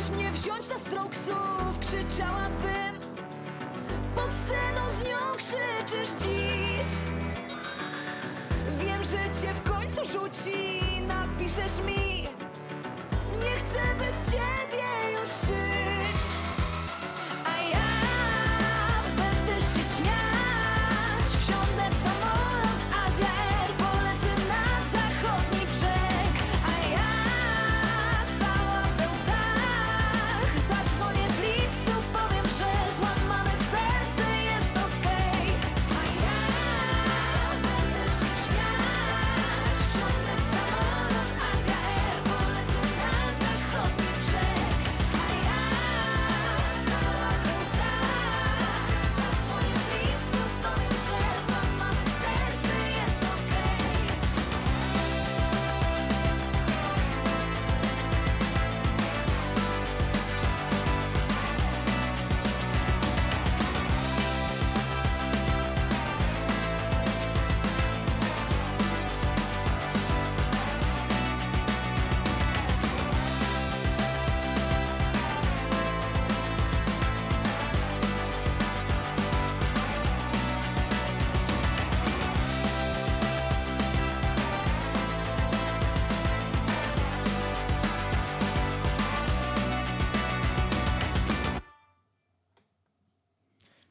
Miałeś mnie wziąć na strokesów Krzyczałabym. Pod sceną z nią krzyczysz dziś. Wiem, że cię w końcu rzuci. Napiszesz mi. Nie chcę bez ciebie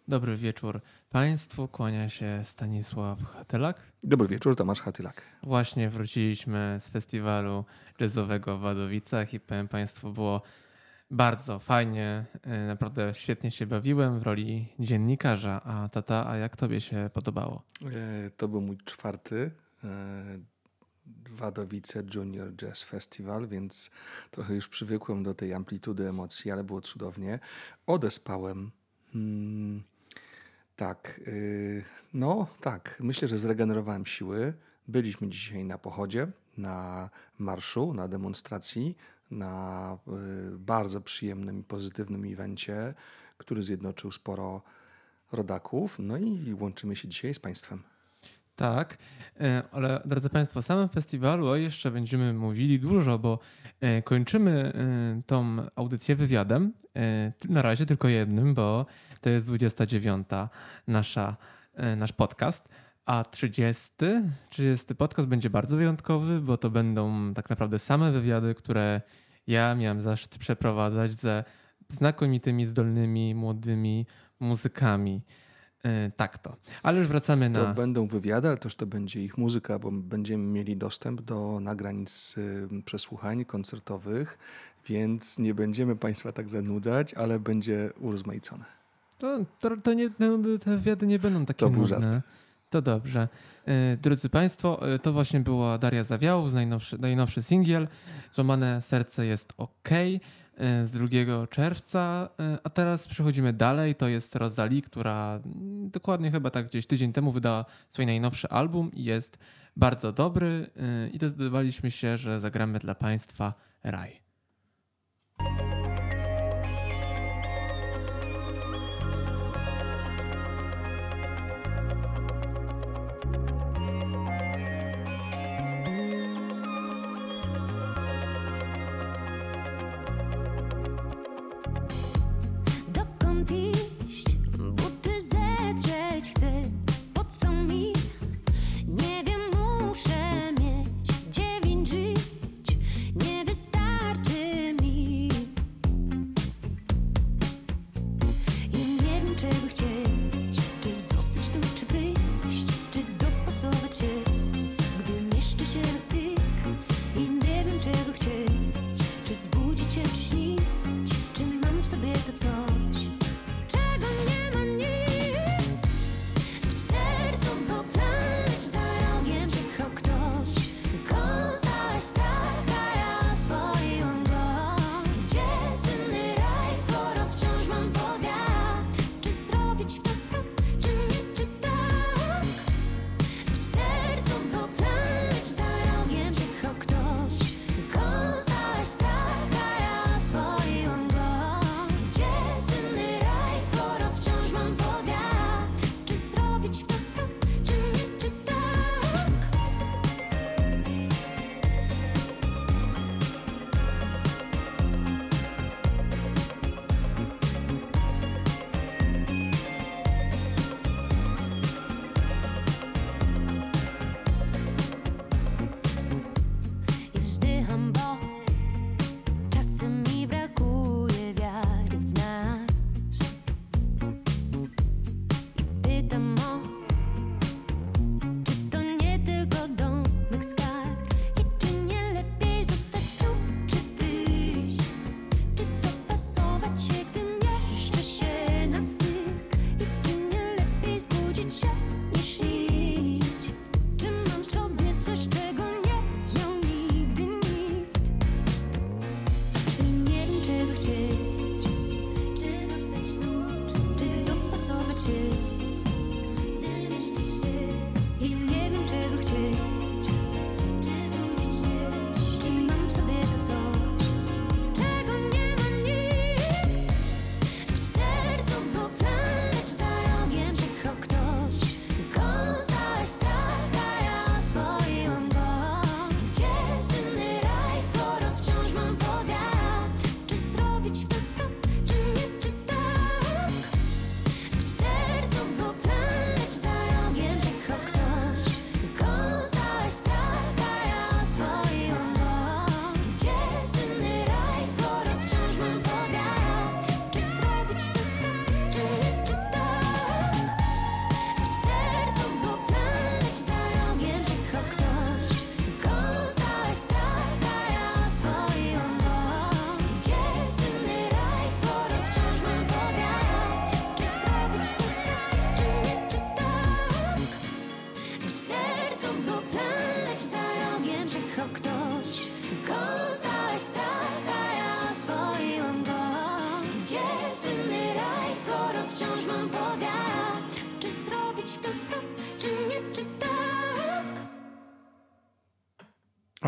Dobry wieczór Państwu, kłania się Stanisław Hatelak. Dobry wieczór, Tomasz Hatylak. Właśnie wróciliśmy z festiwalu jazzowego w Wadowicach i powiem Państwu, było bardzo fajnie, e, naprawdę świetnie się bawiłem w roli dziennikarza. A tata, a jak Tobie się podobało? E, To był mój czwarty e, Wadowice Junior Jazz Festival, więc trochę już przywykłem do tej amplitudy emocji, ale było cudownie. Odespałem. Hmm, tak, y, no tak, myślę, że zregenerowałem siły. Byliśmy dzisiaj na pochodzie, na marszu, na demonstracji, na y, bardzo przyjemnym i pozytywnym evencie, który zjednoczył sporo rodaków. No i łączymy się dzisiaj z Państwem. Tak, e, ale drodzy Państwo, o samym festiwalu jeszcze będziemy mówili dużo, bo e, kończymy e, tą audycję wywiadem. Na razie tylko jednym, bo to jest 29. Nasza, e, nasz podcast. A 30, 30 podcast będzie bardzo wyjątkowy, bo to będą tak naprawdę same wywiady, które ja miałem zaszczyt przeprowadzać ze znakomitymi, zdolnymi, młodymi muzykami. E, Tak to. Ale już wracamy na. To będą wywiady, ale też to będzie ich muzyka, bo będziemy mieli dostęp do nagrań z przesłuchań koncertowych, więc nie będziemy Państwa tak zanudzać, ale będzie urozmaicone. To, to, to nie, no, te wywiady nie będą takie To nudne. To dobrze. E, Drodzy Państwo, e, to właśnie była Daria Zawiałów najnowszy, najnowszy singiel. Złamane serce jest ok z 2 czerwca. E, A teraz przechodzimy dalej. To jest Rosalie, która mm, dokładnie chyba tak gdzieś tydzień temu wydała swój najnowszy album i jest bardzo dobry. E, I zdecydowaliśmy się, że zagramy dla Państwa Raj.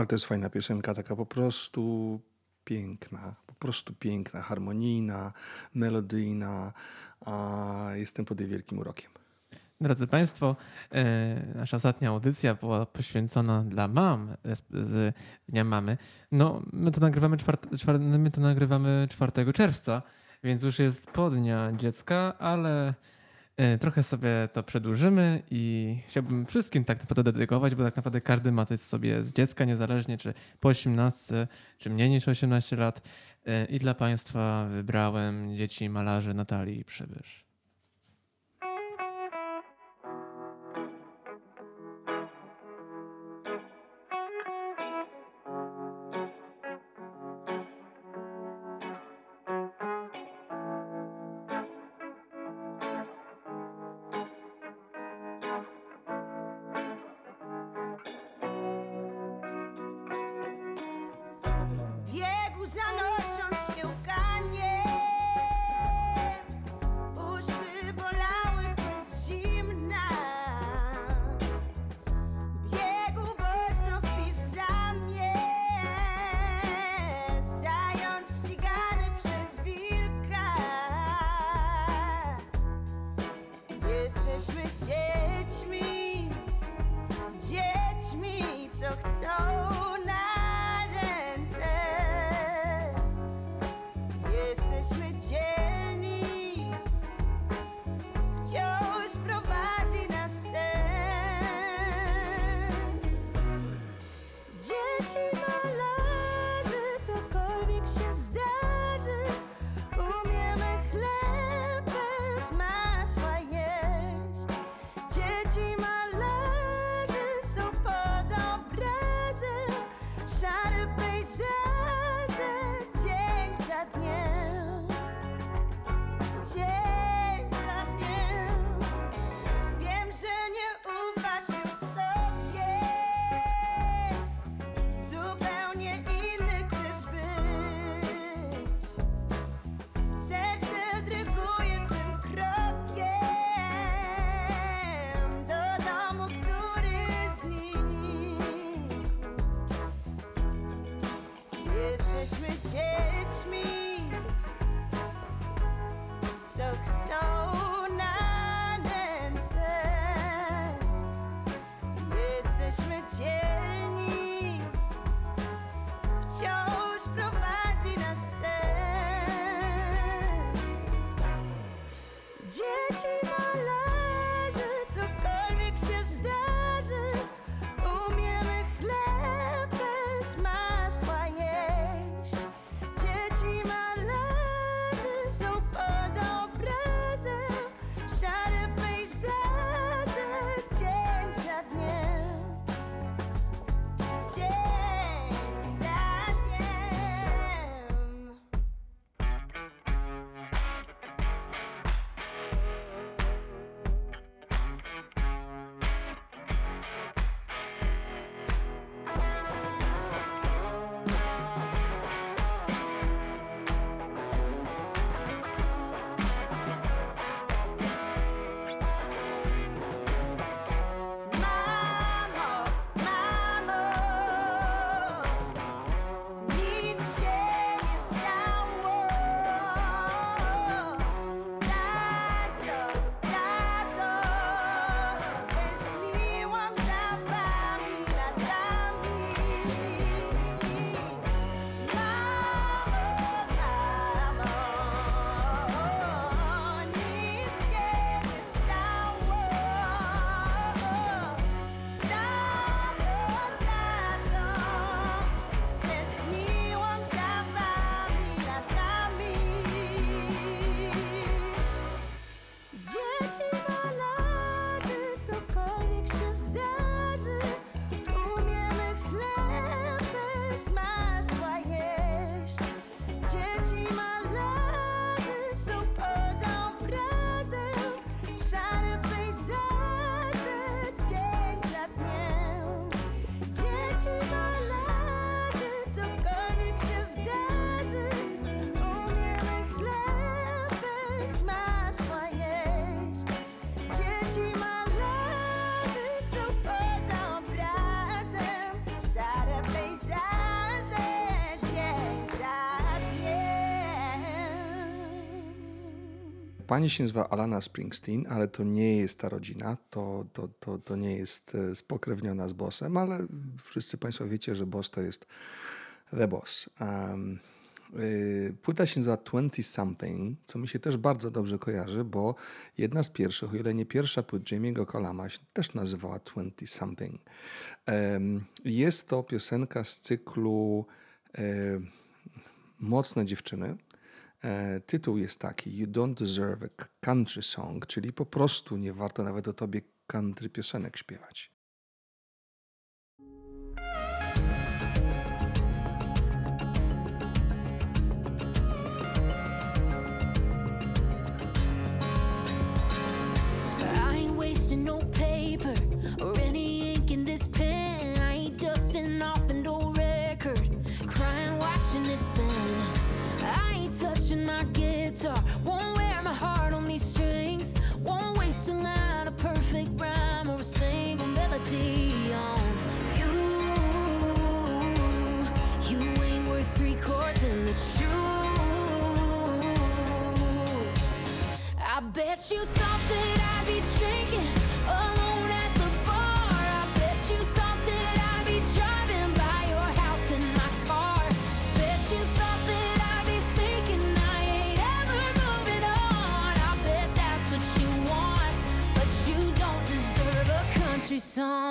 Ale to jest fajna piosenka, taka po prostu piękna, po prostu piękna, harmonijna, melodyjna, a jestem pod jej wielkim urokiem. Drodzy Państwo, e, nasza ostatnia audycja była poświęcona dla mam e, z Dnia Mamy. No, my to nagrywamy, czwarte, no, my to nagrywamy 4 czerwca, więc już jest po Dnia Dziecka, ale E, trochę sobie to przedłużymy i chciałbym wszystkim tak naprawdę dedykować, bo tak naprawdę każdy ma coś sobie z dziecka, niezależnie czy po 18, czy mniej niż 18 lat. E, I dla Państwa wybrałem dzieci malarzy Natalii Przybysz. Pani się nazywa Alana Springsteen, ale to nie jest ta rodzina, to, to, to, to nie jest e, spokrewniona z Bossem, ale wszyscy Państwo wiecie, że Boss to jest The Boss. Um, Płyta się nazywa 20 Something, co mi się też bardzo dobrze kojarzy, bo jedna z pierwszych, o ile nie pierwsza płyt Jamie'ego Colama się też nazywała 20 Something. Em, Jest to piosenka z cyklu e, Mocne dziewczyny. E, Tytuł jest taki You Don't Deserve a Country Song, czyli po prostu nie warto nawet o tobie country piosenek śpiewać. Bet you thought that I'd be drinking alone at the bar. I bet you thought that I'd be driving by your house in my car. Bet you thought that I'd be thinking I ain't ever moving on. I bet that's what you want, but you don't deserve a country song.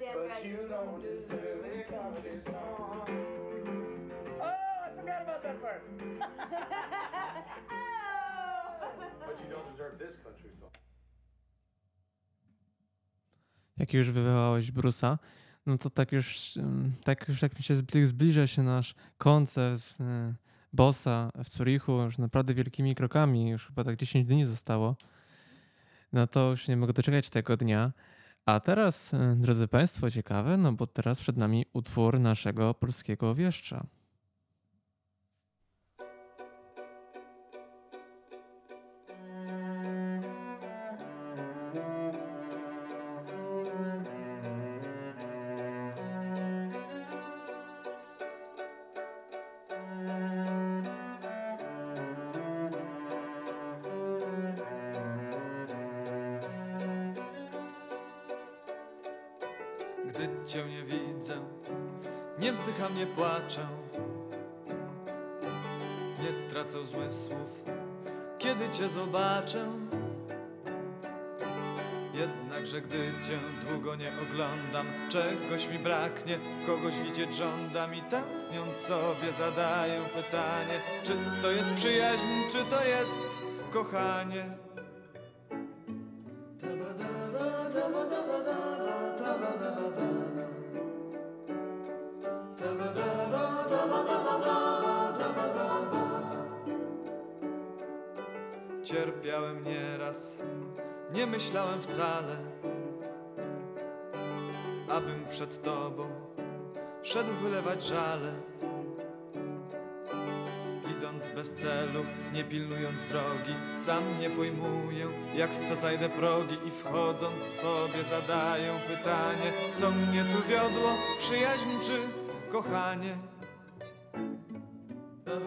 That's so damn but good. you don't deserve a country song. Oh, I forgot about that part. But you don't deserve this country song. Jak już wywołałeś Brusa, no to tak już, tak już tak mi się zbli- zbliża się nasz koncert y, Bossa w Zurichu już naprawdę wielkimi krokami, już chyba tak 10 dni zostało. No to już nie mogę doczekać tego dnia. A teraz, y, drodzy Państwo, ciekawe, no bo teraz przed nami utwór naszego polskiego wieszcza. Gdy cię nie widzę, nie wzdycham, nie płaczę, nie tracę zmysłów, kiedy cię zobaczę. Jednakże gdy cię długo nie oglądam, czegoś mi braknie, kogoś widzieć żądam i tęskniąc sobie zadaję pytanie, czy to jest przyjaźń, czy to jest kochanie. Abym przed tobą szedł wylewać żale. Idąc bez celu, nie pilnując drogi, sam nie pojmuję, jak w twe zajdę progi i wchodząc sobie zadaję pytanie, co mnie tu wiodło, przyjaźń czy kochanie? Gdy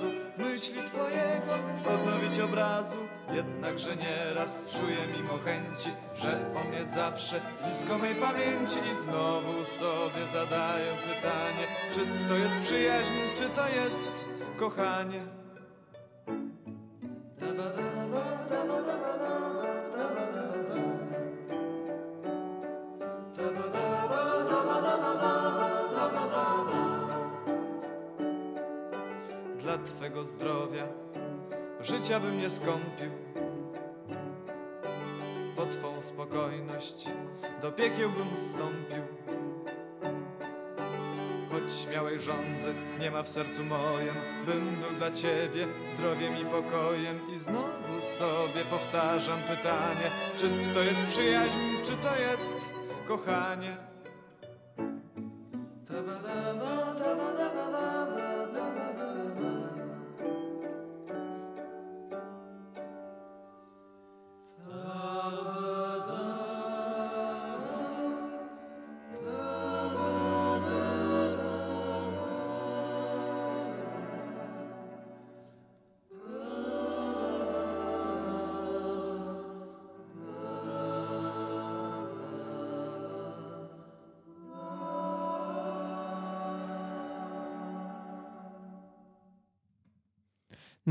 razu w myśli twojego odnowić obrazu. Jednakże nieraz czuję mimo chęci, że o mnie zawsze blisko mej pamięci i znowu sobie zadaję pytanie, czy to jest przyjaźń, czy to jest kochanie. Twego zdrowia życia bym nie skąpił. Po twą spokojność do piekieł bym wstąpił. Choć śmiałej żądzy nie ma w sercu mojem, bym był dla ciebie zdrowiem i pokojem. I znowu sobie powtarzam pytanie, czy to jest przyjaźń, czy to jest kochanie.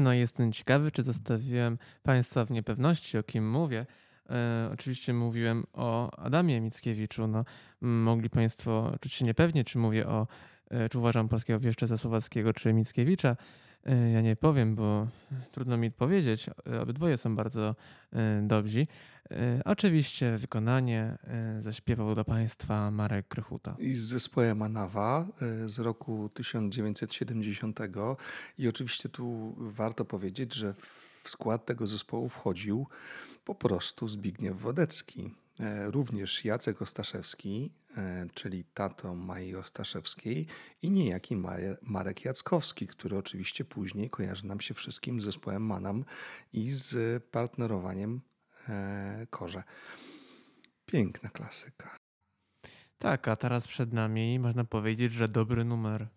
No jestem ciekawy, czy zostawiłem Państwa w niepewności, o kim mówię. E, oczywiście mówiłem o Adamie Mickiewiczu. No, mogli Państwo czuć się niepewnie, czy mówię o, e, czy uważam polskiego wieszcza za słowackiego, czy Mickiewicza. E, ja nie powiem, bo trudno mi powiedzieć. E, Obydwoje są bardzo e, dobrzy. Oczywiście wykonanie zaśpiewał do Państwa Marek Krychuta. I z zespołem Anawa z roku 1970. I oczywiście tu warto powiedzieć, że w skład tego zespołu wchodził po prostu Zbigniew Wodecki. Również Jacek Ostaszewski, czyli tato Mai Ostaszewskiej i niejaki Marek Jackowski, który oczywiście później kojarzy nam się wszystkim z zespołem Manam i z partnerowaniem e, Korze. Piękna klasyka. Tak, a teraz przed nami można powiedzieć, że dobry numer.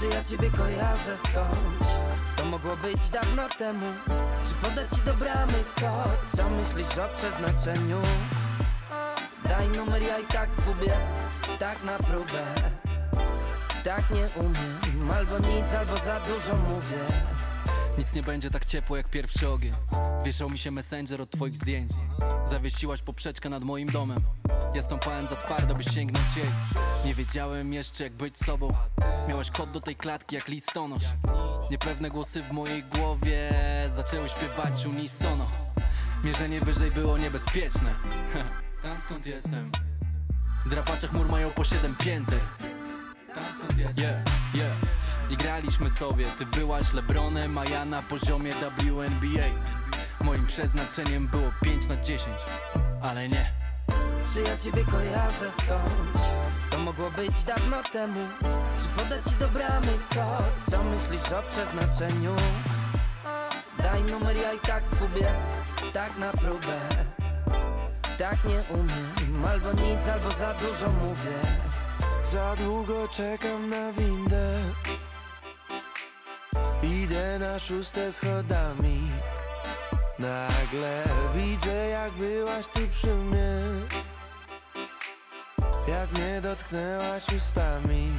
Czy ja ciebie kojarzę skądś? To mogło być dawno temu Czy podać ci do bramy kod? Co myślisz o przeznaczeniu? Daj numer, ja i tak zgubię. Tak na próbę. Tak nie umiem. Albo nic, albo za dużo mówię. Nic nie będzie tak ciepło jak pierwszy ogień. Wieszał mi się messenger od twoich zdjęć. Zawiesiłaś poprzeczkę nad moim domem. Ja stąpałem za twardo, by sięgnąć jej. Nie wiedziałem jeszcze jak być sobą. Miałaś kod do tej klatki jak listonosz. Niepewne głosy w mojej głowie Zaczęły śpiewać unisono. Mierzenie wyżej było niebezpieczne Tam skąd jestem? Drapacze chmur mają po siedem pięter tam skąd jestem? Yeah, yeah. I graliśmy sobie. Ty byłaś Lebronem, a ja na poziomie WNBA Moim przeznaczeniem było 5 na 10 Ale nie. Czy ja ciebie kojarzę skądś? To mogło być dawno temu. Czy podać ci do bramy kod? Co myślisz o przeznaczeniu? Daj numer, ja i tak zgubię. Tak na próbę Tak nie umiem. Albo nic, albo za dużo mówię. Za długo czekam na windę. Idę na szóste schodami. Nagle widzę jak byłaś tu przy mnie. Jak mnie dotknęłaś ustami.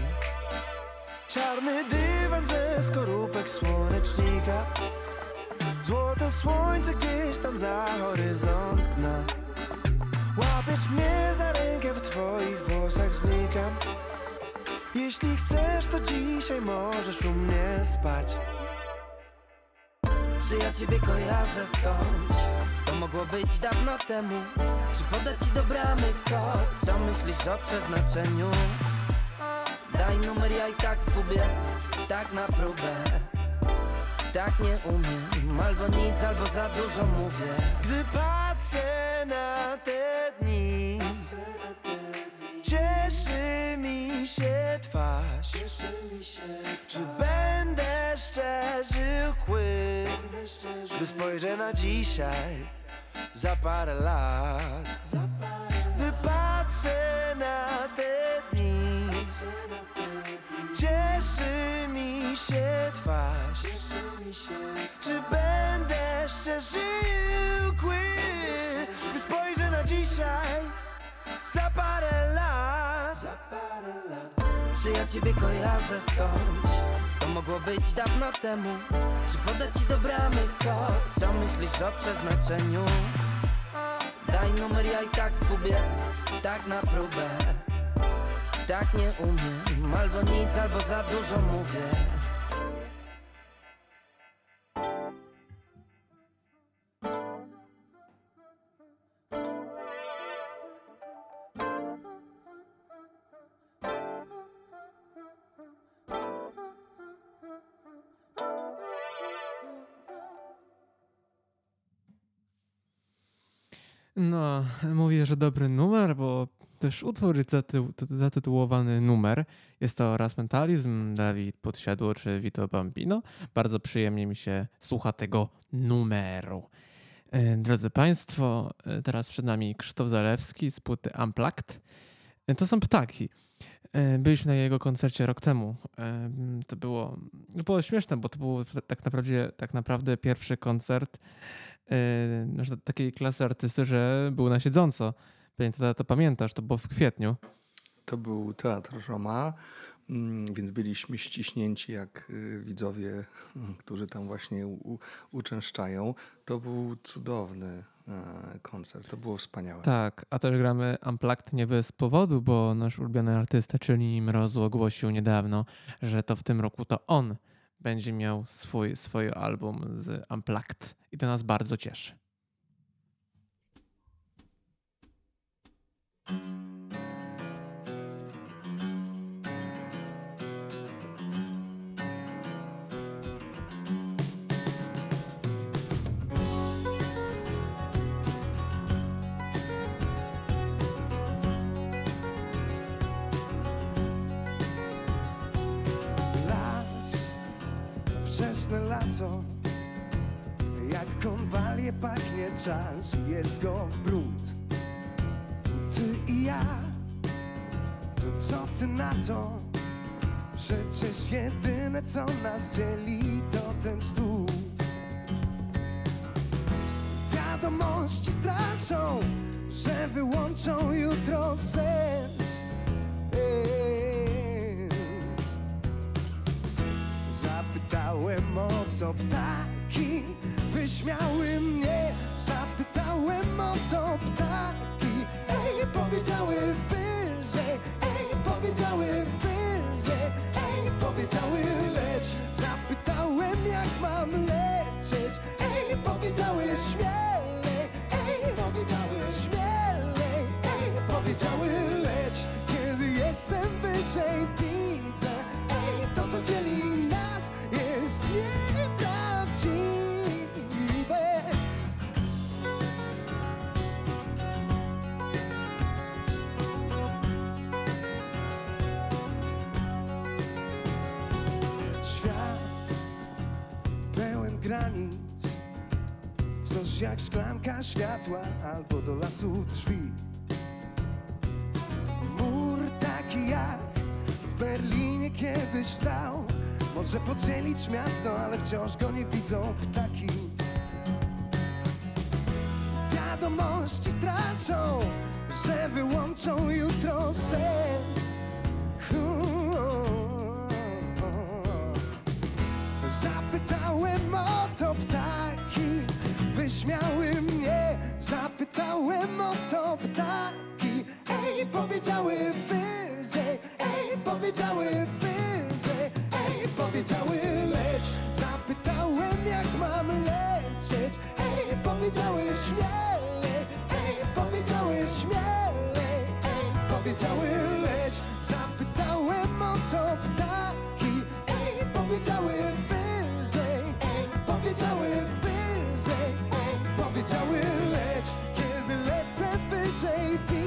Czarny dywan ze skorupek słonecznika. Złote słońce gdzieś tam za horyzont gna Łapiesz mnie za rękę, w twoich włosach znikam Jeśli chcesz, to dzisiaj możesz u mnie spać Czy ja ciebie kojarzę skądś? To mogło być dawno temu Czy podać ci do bramy kod? Co myślisz o przeznaczeniu? Daj numer, ja i tak zgubię Tak na próbę Tak nie umiem. Albo nic, albo za dużo mówię. Gdy patrzę na te dni Cieszy mi się twarz. Czy będę szczerzył kły Gdy spojrzę na dzisiaj Za parę lat. Gdy patrzę na te dni Cieszy mi się twarz Czy będę szczerzył kły Gdy spojrzę na dzisiaj Za parę lat Czy ja ciebie kojarzę skądś? To mogło być dawno temu Czy podać ci do bramy kod? Co myślisz o przeznaczeniu? Daj numer, ja i tak zgubię Tak na próbę Tak nie umiem Albo nic, albo za dużo mówię. No, mówię, że dobry numer, bo też utwór zatytułowany Numer. Jest to Raz Mentalizm, Dawid Podsiadło czy Vito Bambino. Bardzo przyjemnie mi się słucha tego numeru. E, Drodzy Państwo, e, teraz przed nami Krzysztof Zalewski z płyty Unplugged. E, To są ptaki. Byliśmy na jego koncercie rok temu. To było, było śmieszne, bo to był tak naprawdę, tak naprawdę pierwszy koncert no, takiej klasy artysty, że był na siedząco. Pewnie to, to pamiętasz, to było w kwietniu. To był Teatr Roma, mm, więc byliśmy ściśnięci jak y, widzowie, którzy tam właśnie u, uczęszczają. To był cudowny e, koncert, to było wspaniałe. Tak, a też gramy Unplugged nie bez powodu, bo nasz ulubiony artysta, czyli Mrozu, ogłosił niedawno, że to w tym roku to on będzie miał swój, swój album z Unplugged. I to nas bardzo cieszy. Wczesne lato. Jak konwalie pachnie czas Jest go w i ja Co ty na to? Przecież jedyne co nas dzieli To ten stół Wiadomości straszą Że wyłączą jutro sens Zapytałem o to ptaki, wyśmiały mnie. Zapytałem o to ptaki, ej, powiedziały wyżej, ej, powiedziały wyżej, ej, powiedziały leć. Zapytałem jak mam lecieć, ej, powiedziały śmielej, ej, powiedziały śmielej, ej, powiedziały leć. Kiedy jestem wyżej szklanka światła albo do lasu drzwi. Mur taki jak w Berlinie kiedyś stał. Może podzielić miasto, ale wciąż go nie widzą ptaki. Wiadomości straszą, że wyłączą jutro sens. Zapytałem o to ptaki śmiały mnie Zapytałem o to ptaki. Ej, powiedziały wyżej Ej, powiedziały wyżej Ej, powiedziały leć. Zapytałem jak mam lecieć. Ej, powiedziały śmielej Ej, powiedziały śmielej Ej, powiedziały leć. Zapytałem o to ptaki. Ej, powiedziały wyżej Ej, powiedziały wyżej wyżej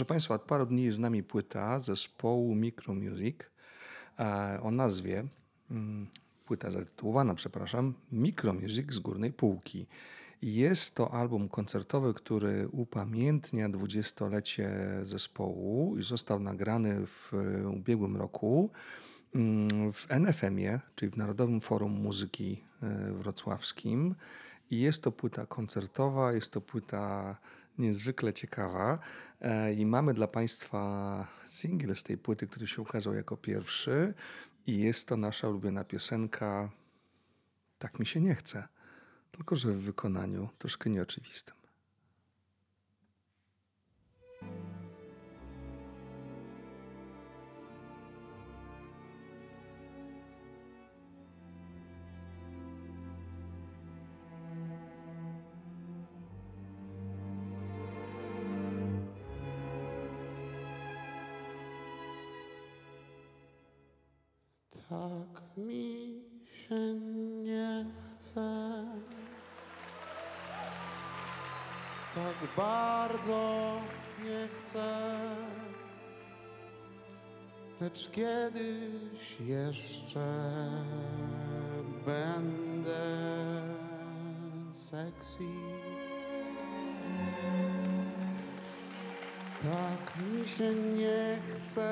Proszę Państwa, od paru dni jest z nami płyta zespołu Micro Music o nazwie, mm, płyta zatytułowana, przepraszam, Micro Music z górnej półki. Jest to album koncertowy, który upamiętnia dwudziestolecie zespołu i został nagrany w ubiegłym roku mm, w NFM-ie, czyli w Narodowym Forum Muzyki e, Wrocławskim. I jest to płyta koncertowa, jest to płyta niezwykle ciekawa. E, I mamy dla Państwa singiel z tej płyty, który się ukazał jako pierwszy. I jest to nasza ulubiona piosenka Tak mi się nie chce. Tylko, że w wykonaniu troszkę nieoczywistym. Mi się nie chce. Tak bardzo nie chcę. Lecz kiedyś jeszcze będę sexy. Tak mi się nie chce,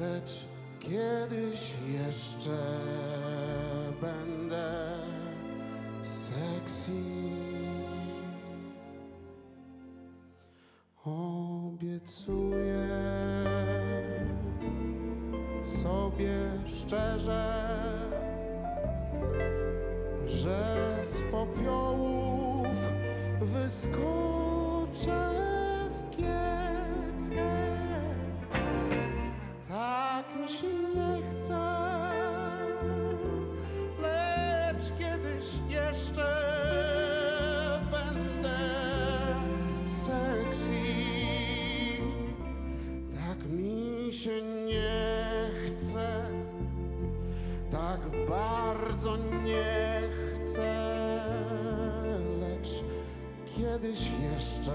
lecz kiedyś jeszcze będę sexy. Obiecuję sobie szczerze że z popiołów wyskoczę bardzo nie chcę, lecz kiedyś jeszcze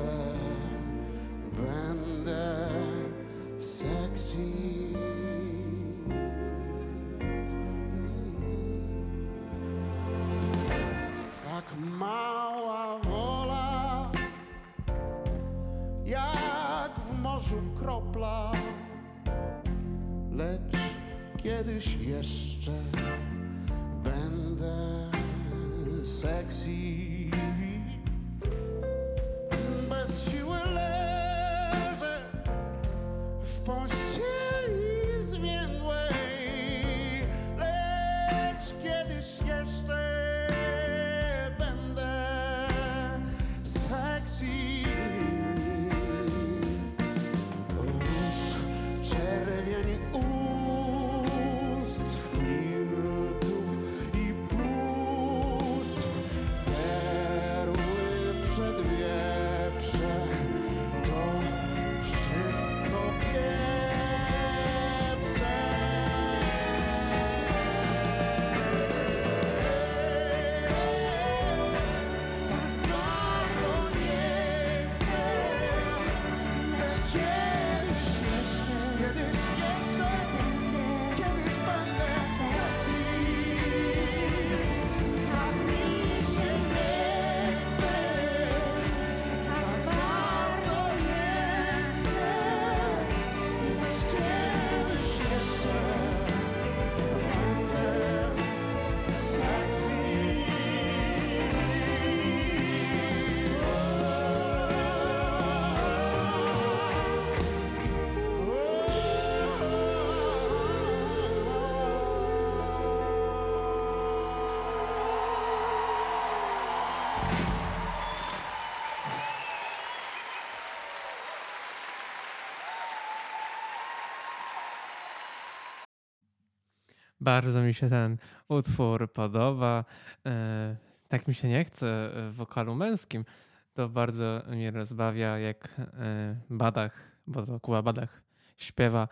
Bardzo mi się ten utwór podoba. E, tak mi się nie chce w wokalu męskim. To bardzo mnie rozbawia, jak e, Badach, bo to Kuba Badach śpiewa,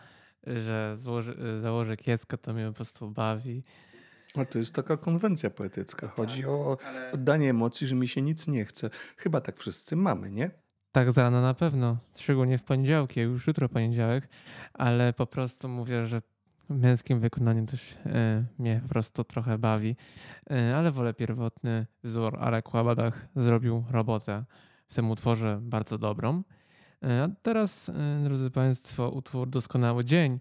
że złoży, kieckę, to mnie po prostu bawi. A to jest taka konwencja poetycka. Chodzi o oddanie emocji, że mi się nic nie chce. Chyba tak wszyscy mamy, nie? Tak z rana na pewno, szczególnie w poniedziałki, już jutro poniedziałek, ale po prostu mówię, że męskim wykonaniu też e, mnie po prostu trochę bawi, e, ale wolę pierwotny wzór. Arek Łabadach zrobił robotę w tym utworze bardzo dobrą. E, a teraz, e, drodzy Państwo, utwór Doskonały Dzień.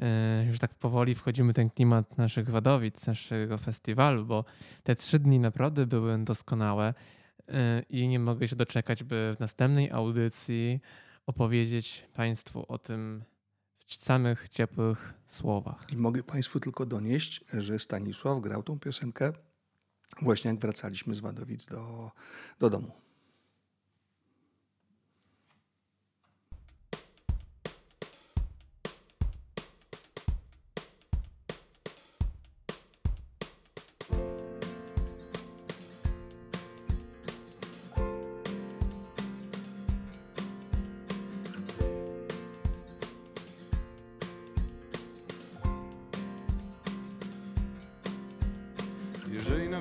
E, już tak powoli wchodzimy w ten klimat naszych Wadowic, naszego festiwalu, bo te trzy dni naprawdę były doskonałe e, i nie mogę się doczekać, by w następnej audycji opowiedzieć Państwu o tym samych ciepłych słowach. I mogę Państwu tylko donieść, że Stanisław grał tą piosenkę właśnie jak wracaliśmy z Wadowic do, do domu.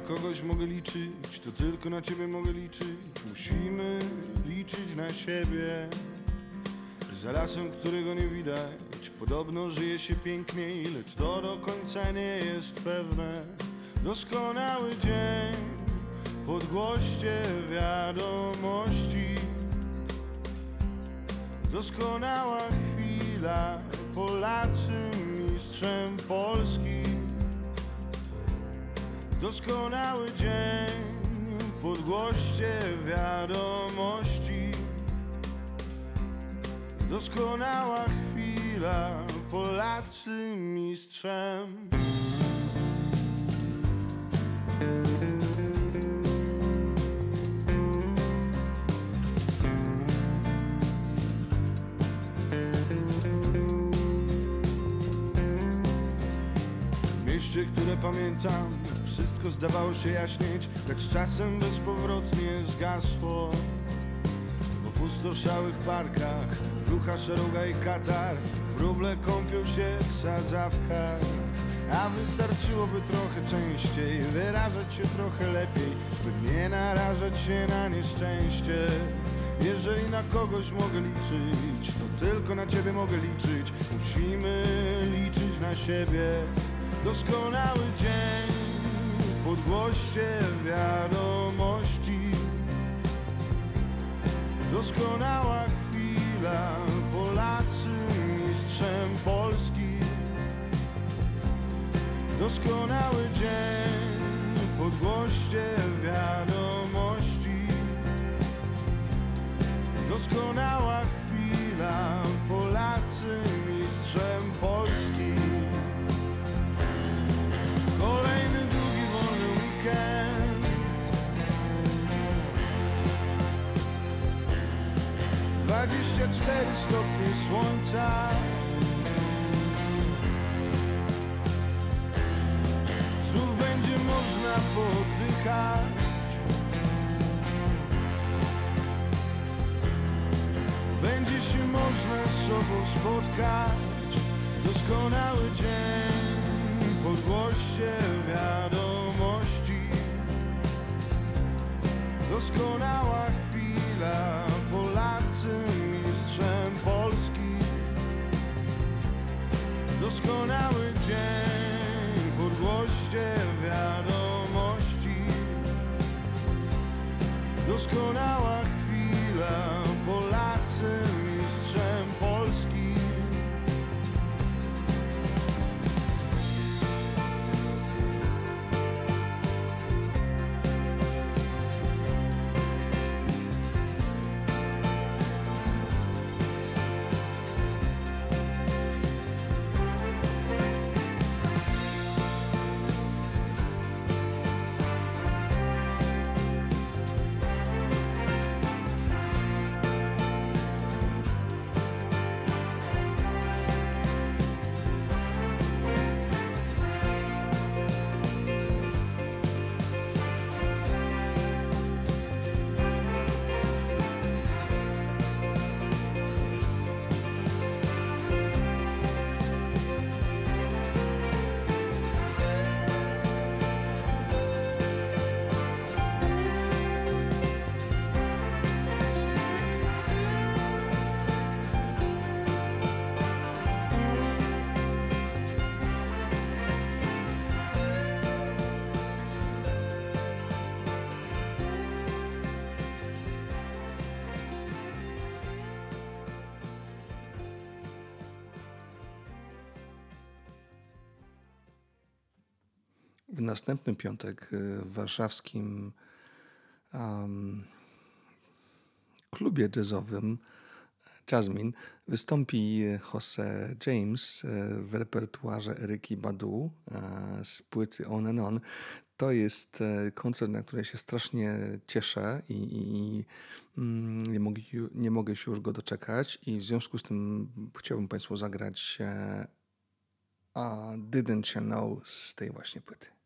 Kogoś mogę liczyć, to tylko na ciebie mogę liczyć. Musimy liczyć na siebie. Za lasem, którego nie widać, podobno żyje się piękniej, lecz to do końca nie jest pewne. Doskonały dzień, podgłoście wiadomości. Doskonała chwila, Polacy mistrzem Polski. Doskonały dzień, podgłoście wiadomości. Doskonała chwila, Polacy mistrzem. Mieście, które pamiętam, wszystko zdawało się jaśnieć, lecz czasem bezpowrotnie zgasło. W opustoszałych parkach, brucha, szeroga i katar, wróble kąpią się w sadzawkach. A wystarczyłoby trochę częściej, wyrażać się trochę lepiej, by nie narażać się na nieszczęście. Jeżeli na kogoś mogę liczyć, to tylko na ciebie mogę liczyć. Musimy liczyć na siebie. Doskonały dzień, podgłoście wiadomości. Doskonała chwila, Polacy mistrzem Polski. Doskonały dzień, podgłoście wiadomości. Doskonała chwila, Polacy 24 stopnie słońca. Znów będzie można poddychać. Będzie się można z sobą spotkać. Doskonały dzień podgłoście wiadomości. Doskonała chwila. Polacy mistrzem Polski. Doskonały dzień Podgłoście wiadomości. Doskonała chwila Polacy w następny piątek y, w warszawskim um, klubie jazzowym Jasmine wystąpi Jose James y, w repertuarze Eryki Badu y, z płyty On and On. To jest koncert, na który się strasznie cieszę i, i mm, nie, mogę, nie mogę się już go doczekać. I w związku z tym chciałbym Państwu zagrać uh, Didn't You Know z tej właśnie płyty.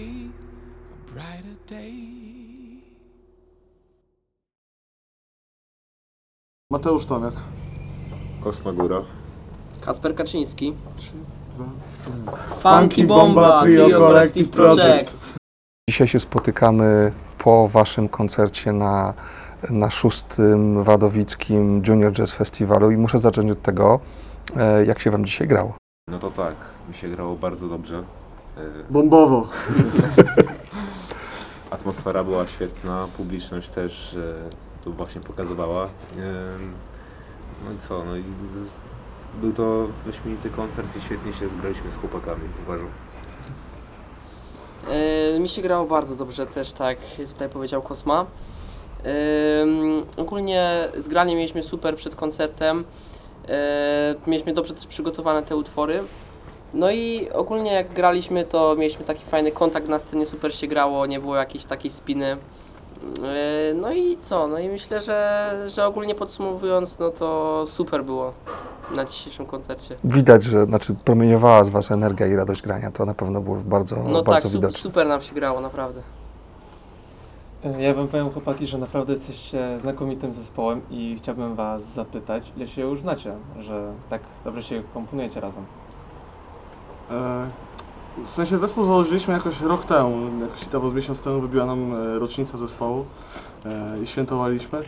Be a brighter day. Mateusz Tomiak. Kosmagóra. Kacper Kaczyński. Funky Bomba Trio Collective Project. Dzisiaj się spotykamy po waszym koncercie na, na szóstym Wadowickim Junior Jazz Festiwalu i muszę zacząć od tego, e, jak się wam dzisiaj grało. No to tak, mi się grało bardzo dobrze. Bombowo. Atmosfera była świetna, publiczność też e, tu właśnie pokazywała. E, No i co, no i z- był to wyśmienity koncert i świetnie się zgraliśmy z chłopakami, uważam. E, mi się grało bardzo dobrze też, tak jak tutaj powiedział Kosma. Ogólnie zgranie mieliśmy super przed koncertem. E, mieliśmy dobrze też przygotowane te utwory. No i ogólnie jak graliśmy, to mieliśmy taki fajny kontakt na scenie, super się grało, nie było jakiejś takiej spiny. E, no i co? No i myślę, że, że ogólnie podsumowując, no to super było na dzisiejszym koncercie. Widać, że znaczy promieniowała z was energia i radość grania, to na pewno było bardzo, No bardzo tak, widoczne. super nam się grało, naprawdę. Ja wam powiem chłopaki, że naprawdę jesteście znakomitym zespołem i chciałbym was zapytać, ile się już znacie, że tak dobrze się komponujecie razem. E, W sensie zespół założyliśmy jakoś rok temu, jakoś tam z miesiąc temu wybiła nam e, rocznica zespołu e, i świętowaliśmy.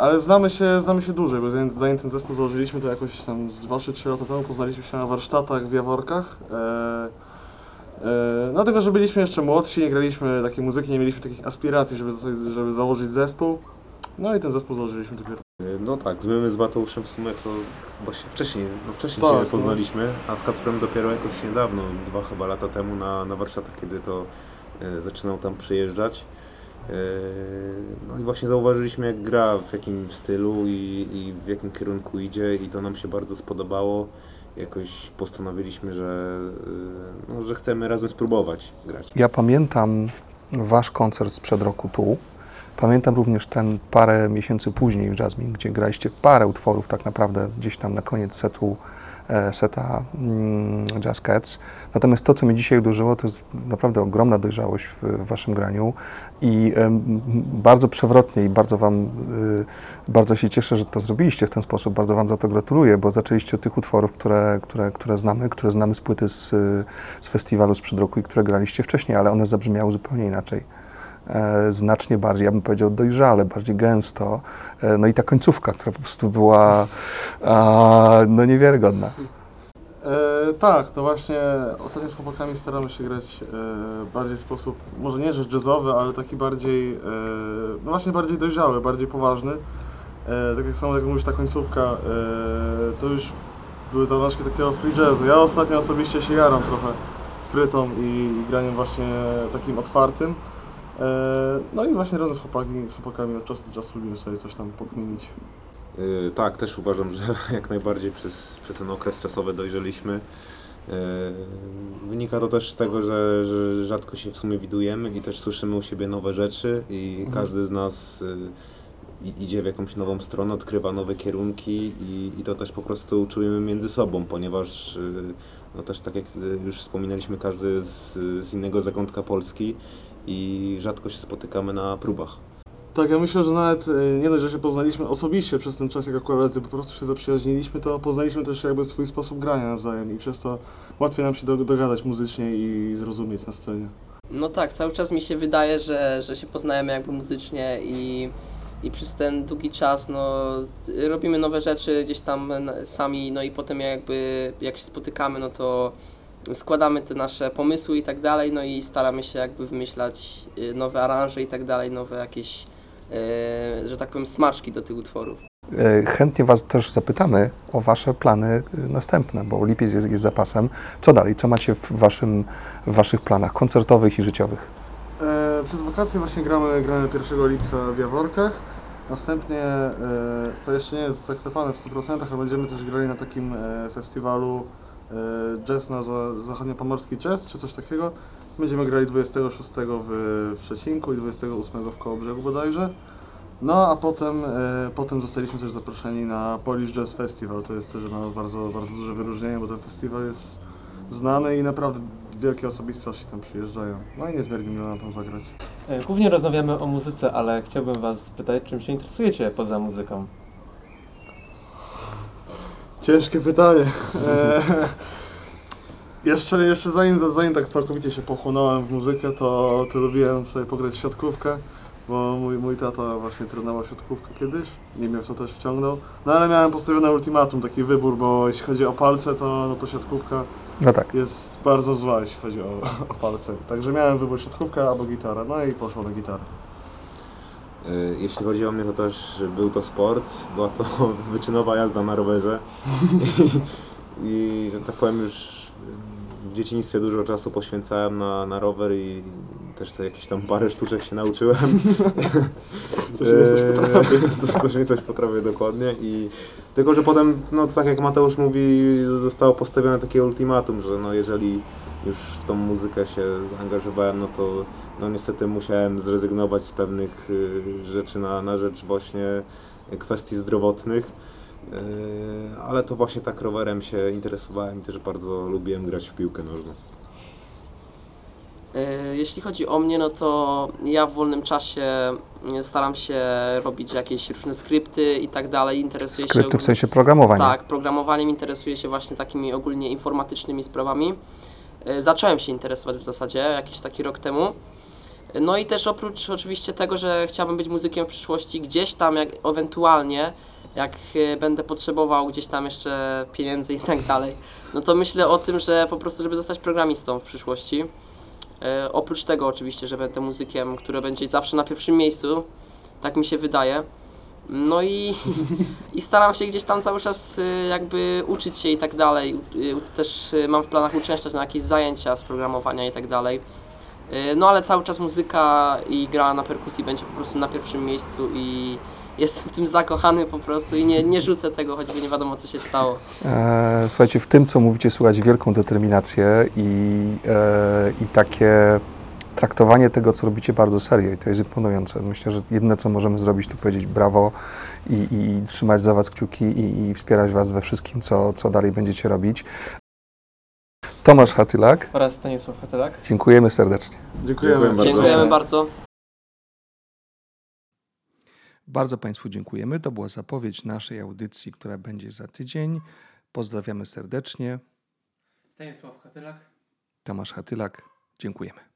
Ale znamy się, znamy się dłużej, bo zanim, ten zespół założyliśmy, to jakoś tam z 2 czy 3 lata temu poznaliśmy się na warsztatach w Jaworkach. No tylko, że byliśmy jeszcze młodsi, nie graliśmy takiej muzyki, nie mieliśmy takich aspiracji, żeby, żeby założyć zespół. No i ten zespół założyliśmy dopiero. No tak, my z Mateuszem w sumie to właśnie wcześniej, no wcześniej Tak, się no. poznaliśmy, a z Kacprem dopiero jakoś niedawno, dwa chyba lata temu na, na warsztatach, kiedy to e, zaczynał tam przyjeżdżać. E, no i właśnie zauważyliśmy jak gra, w jakim stylu i, i w jakim kierunku idzie i to nam się bardzo spodobało. Jakoś postanowiliśmy, że, e, no, że chcemy razem spróbować grać. Ja pamiętam wasz koncert sprzed roku tu. Pamiętam również ten parę miesięcy później w Jasmine, gdzie graliście parę utworów tak naprawdę gdzieś tam na koniec setu, e, seta mm, Jazz Cats. Natomiast to, co mnie dzisiaj uderzyło, to jest naprawdę ogromna dojrzałość w, waszym graniu i bardzo przewrotnie i bardzo wam, y, bardzo się cieszę, że to zrobiliście w ten sposób. Bardzo wam za to gratuluję, bo zaczęliście od tych utworów, które, które, które znamy, które znamy z płyty z, y, z festiwalu sprzed roku i które graliście wcześniej, ale one zabrzmiały zupełnie inaczej. E, znacznie bardziej, ja bym powiedział dojrzale, bardziej gęsto. E, no i ta końcówka, która po prostu była no niewiarygodna. E, tak, to właśnie ostatnio z chłopakami staramy się grać e, bardziej w sposób, może nie że jazzowy, ale taki bardziej, e, no właśnie bardziej dojrzały, bardziej poważny. E, tak jak samo jak mówisz, ta końcówka, e, to już były zalążki takiego free jazzu. Ja ostatnio osobiście się jaram trochę frytą i, i graniem właśnie takim otwartym. E, no i właśnie razem z, chłopaki, z chłopakami od czasu do czasu lubimy sobie coś tam pokminić. Yy, Tak, też uważam, że jak najbardziej przez, przez ten okres czasowy dojrzeliśmy. Yy, Wynika to też z tego, że, że rzadko się w sumie widujemy i też słyszymy u siebie nowe rzeczy i Mhm. każdy z nas yy, idzie w jakąś nową stronę, odkrywa nowe kierunki i, i to też po prostu czujemy między sobą, ponieważ no też tak jak już wspominaliśmy, każdy z, z innego zakątka Polski i rzadko się spotykamy na próbach. Tak, ja myślę, że nawet e, nie dość, że się poznaliśmy osobiście przez ten czas, jak jako koledzy po prostu się zaprzyjaźniliśmy, to poznaliśmy też jakby swój sposób grania nawzajem i przez to łatwiej nam się do- dogadać muzycznie i zrozumieć na scenie. No tak, cały czas mi się wydaje, że, że się poznajemy jakby muzycznie i, i przez ten długi czas no, robimy nowe rzeczy gdzieś tam sami, no i potem jakby jak się spotykamy, no to składamy te nasze pomysły i tak dalej, no i staramy się jakby wymyślać y, nowe aranże i tak dalej, nowe jakieś, y, że tak powiem, smaczki do tych utworów. E, Chętnie Was też zapytamy o Wasze plany e, następne, bo lipiec jest, jest zapasem. Co dalej? Co macie w, waszym, w Waszych planach koncertowych i życiowych? E, przez wakacje właśnie gramy, gramy 1 lipca w Jaworkach. Następnie, e, to jeszcze nie jest zaklepane w 100%, ale będziemy też grali na takim e, festiwalu jazz na za, zachodniopomorski jazz, czy coś takiego. Będziemy grali 26 w, w Szczecinku i 28 w Kołobrzegu bodajże. No a potem, e, potem zostaliśmy też zaproszeni na Polish Jazz Festival. To jest też bardzo, bardzo duże wyróżnienie, bo ten festiwal jest znany i naprawdę wielkie osobistości tam przyjeżdżają. No i niezmiernie miło nam tam zagrać. E, Głównie rozmawiamy o muzyce, ale chciałbym Was spytać, czym się interesujecie poza muzyką? Ciężkie pytanie. E, jeszcze, jeszcze zanim, zanim tak całkowicie się pochłonąłem w muzykę, to, to lubiłem sobie pograć w siatkówkę, bo mój, mój tata właśnie trenował siatkówkę kiedyś i mnie w to też wciągnął. No ale miałem postawione ultimatum, taki wybór, bo jeśli chodzi o palce, to, no to siatkówka No tak. jest bardzo zła, jeśli chodzi o, o palce. Także miałem wybór siatkówka albo gitara, no i poszło na gitarę. Y, Jeśli chodzi o mnie, to też był to sport. Była to wyczynowa jazda na rowerze. I, że tak powiem, już w dzieciństwie dużo czasu poświęcałem na, na rower i też sobie jakieś tam parę sztuczek się nauczyłem. Coś nie coś potrafię. Eee, Coś nie coś potrafię dokładnie. I tylko, że potem, no tak jak Mateusz mówi, zostało postawione takie ultimatum, że no jeżeli już w tą muzykę się zaangażowałem, no to no niestety musiałem zrezygnować z pewnych y, rzeczy na, na rzecz właśnie kwestii zdrowotnych. Y, Ale to właśnie tak rowerem się interesowałem i też bardzo lubiłem grać w piłkę nożną. E, Jeśli chodzi o mnie, no to ja w wolnym czasie e, staram się robić jakieś różne skrypty i tak dalej. Interesuję się Skrypty w ogólnie- sensie programowania. Tak, programowaniem interesuję się właśnie takimi ogólnie informatycznymi sprawami. E, Zacząłem się interesować w zasadzie jakiś taki rok temu. E, No i też oprócz oczywiście tego, że chciałbym być muzykiem w przyszłości, gdzieś tam jak ewentualnie, jak e, będę potrzebował gdzieś tam jeszcze pieniędzy i tak dalej, no to myślę o tym, że po prostu, żeby zostać programistą w przyszłości. E, oprócz tego oczywiście, że będę muzykiem, który będzie zawsze na pierwszym miejscu, tak mi się wydaje. No i, i staram się gdzieś tam cały czas y, jakby uczyć się i tak dalej. Też mam w planach uczęszczać na jakieś zajęcia z programowania i tak dalej. Y, No ale cały czas muzyka i gra na perkusji będzie po prostu na pierwszym miejscu i jestem w tym zakochany po prostu i nie, nie rzucę tego, choćby nie wiadomo co się stało. E, słuchajcie, w tym, co mówicie, słychać wielką determinację i, e, i takie traktowanie tego, co robicie bardzo serio i to jest imponujące. Myślę, że jedyne, co możemy zrobić, to powiedzieć brawo i, i trzymać za Was kciuki i, i wspierać Was we wszystkim, co, co dalej będziecie robić. Tomasz Hatylak, Oraz Stanisław Hatylak. dziękujemy serdecznie. Dziękujemy, Dziękujemy bardzo. Bardzo Państwu dziękujemy. To była zapowiedź naszej audycji, która będzie za tydzień. Pozdrawiamy serdecznie. Stanisław Hatylak. Tomasz Hatylak. Dziękujemy.